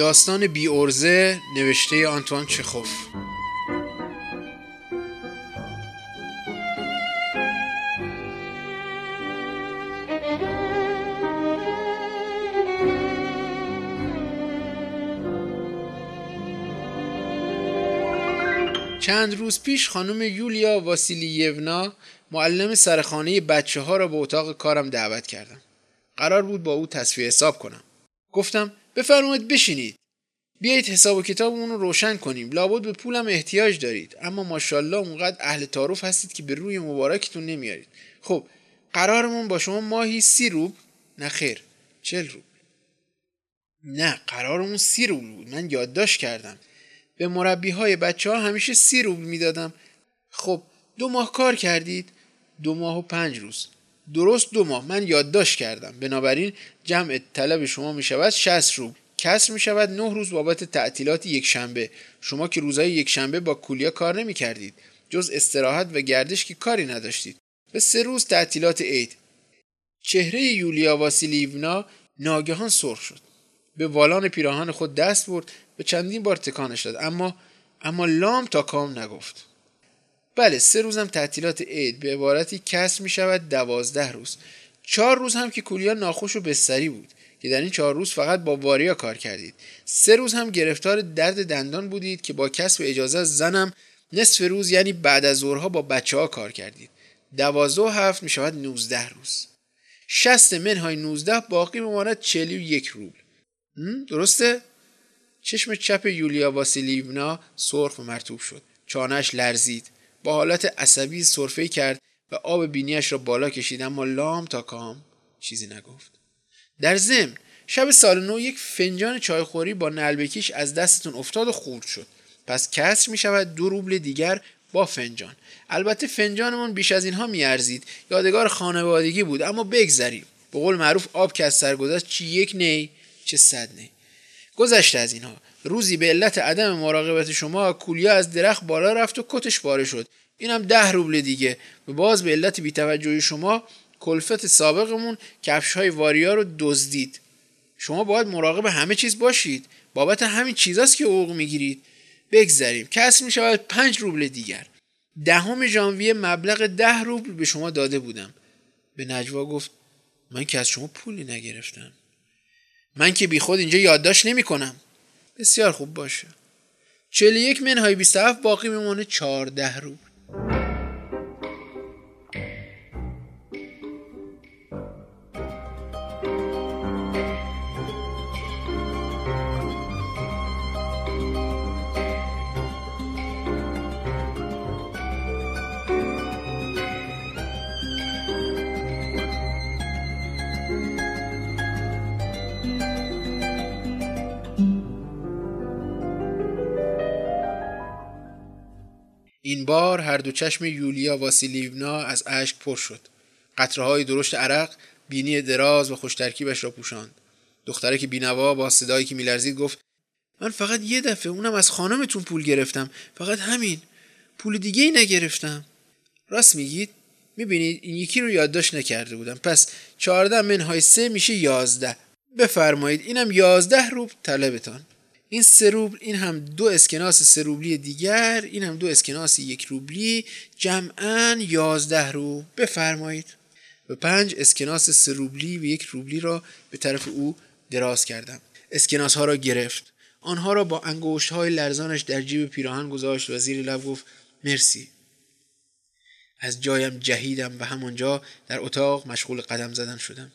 داستان بی ارزه نوشته آنتوان چخوف چند روز پیش خانم یولیا واسیلیونا معلم سرخانه بچه ها را به اتاق کارم دعوت کردم. قرار بود با او تصفیه حساب کنم. گفتم بفرمایید بشینید. بیایید حساب و کتابمون رو روشن کنیم. لابد به پولم احتیاج دارید. اما ماشاءالله اونقدر اهل تعارف هستید که به روی مبارکتون نمیارید. خب قرارمون با شما ماهی سی روب نه خیر چل روب نه قرارمون سی روب بود من یادداشت کردم به مربی های بچه ها همیشه سی روبل می‌دادم خب دو ماه کار کردید دو ماه و پنج روز درست دو ماه. من یادداشت کردم. بنابراین جمع طلب شما می شود 60 روبل. کسر می شود 9 روز بابت تعطیلات یک شنبه شما که روزهای یک شنبه با کولیا کار نمی کردید جز استراحت و گردش که کاری نداشتید. به سه روز تعطیلات عید. چهره یولیا واسیلیونا ناگهان سرخ شد. به والان پیراهن خود دست برد. به چندین بار تکانش داد. اما اما لام تا کام نگفت. بله سه روزم تعطیلات عید. به عبارتی کس می شود دوازده روز. چهار روز هم که کولیا ناخوش و بستری بود. که در این چهار روز فقط با واریا کار کردید. سه روز هم گرفتار درد دندان بودید که با کسب اجازه زنم نصف روز یعنی بعد از ظهرها با بچه ها کار کردید. دوازده و هفت می شود نوزده روز. شست منهای نوزده باقی بماند چلی و یک روبل. درسته؟ چشم چپ یولیا واسیلیونا سرخ و مرتوب شد. چانش لرزید. با حالت عصبی سرفه کرد و آب بینیش را بالا کشید اما لام تا کام چیزی نگفت. در ضمن شب سال نو یک فنجان چایخوری با نلبکیش از دستتون افتاد و خورد شد. پس کسر می شود دو روبل دیگر با فنجان. البته فنجانمون بیش از اینها میارزید. یادگار خانوادگی بود اما بگذریم. به قول معروف آب که از سر گذشت چی یک نی چه صد نی. گذشته از اینها. روزی به علت عدم مراقبت شما کولیا از درخت بالا رفت و کتش پاره شد. اینم ده روبل دیگه. و باز به علت بیتوجهی شما کلفت سابقمون کفش های واریا رو دزدید. شما باید مراقب همه چیز باشید. بابت همین چیزاست که حقوق می‌گیرید. بگذریم. کسر می شود پنج روبل دیگر. دهم ژانویه مبلغ ده روبل به شما داده بودم. به نجوا گفت من که از شما پولی نگرفتم. من که بیخود اینجا یادداشت نمی کنم بسیار خوب باشه. چهل یک منهای 27 باقی میمونه چهارده روبل این بار هر دو چشم یولیا واسیلیونا از اشک پر شد. قطره های درشت عرق بینی دراز و خوشترکیبش را پوشاند. دختره که بینوا با صدایی که میلرزید گفت من فقط یه دفعه اونم از خانمتون پول گرفتم. فقط همین. پول دیگه ای نگرفتم. راست میگید؟ می‌بینید این یکی رو یادداشت نکرده بودم. پس چهارده منهای سه میشه یازده. بفرمایید اینم یازده روب طلبتان. این سه روبل این هم دو اسکناس سه روبلی دیگر این هم دو اسکناس یک روبلی. جمعا یازده رو بفرمایید. و پنج اسکناس سه روبلی و یک روبلی را به طرف او دراز کردم. اسکناس ها را گرفت. آنها را با انگوشت های لرزانش در جیب پیراهن گذاشت. و زیر لب گفت مرسی. از جایم جهیدم و همانجا در اتاق مشغول قدم زدن شدم.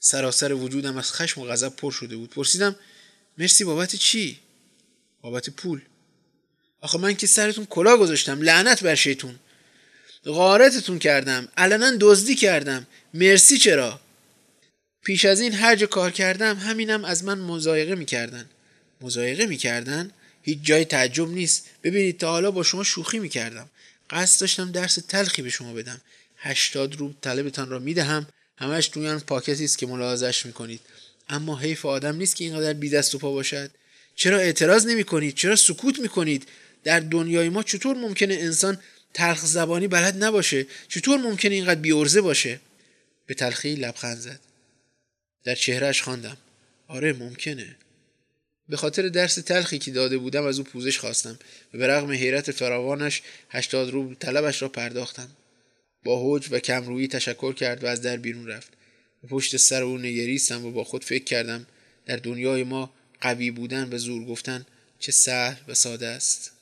سراسر وجودم از خشم و غضب پر شده بود. پرسیدم مرسی بابت چی؟ بابت پول. آخه من که سرتون کلا گذاشتم لعنت بر شیطون. غارتتون کردم علنا دزدی کردم. مرسی چرا؟ پیش از این هر جا کار کردم همینم از من مزایقه می‌کردن. مزایقه می‌کردن؟ هیچ جای تعجب نیست. ببینید تا حالا با شما شوخی می‌کردم. قصد داشتم درس تلخی به شما بدم. هشتاد روب طلبتان را می‌دهم. همش توی آن پاکتی است که ملاحظش می‌کنید. اما حیف آدم نیست که اینقدر بی دست و پا باشد. چرا اعتراض نمی کنید؟ چرا سکوت می کنید؟ در دنیای ما چطور ممکنه انسان تلخ زبانی بلد نباشه؟ چطور ممکنه اینقدر بیورزه باشه؟ به تلخی لبخند زد. در چهرهش خواندم. آره ممکنه. به خاطر درس تلخی که داده بودم از او پوزش خواستم و به رغم حیرت فراوانش هشتاد روبل طلبش را پرداختم. با حج و کمرویی تشکر کرد و از در بیرون رفت. به پشت سر او نگریستم و با خود فکر کردم در دنیای ما قوی بودن و زور گفتن چه سهل و ساده است.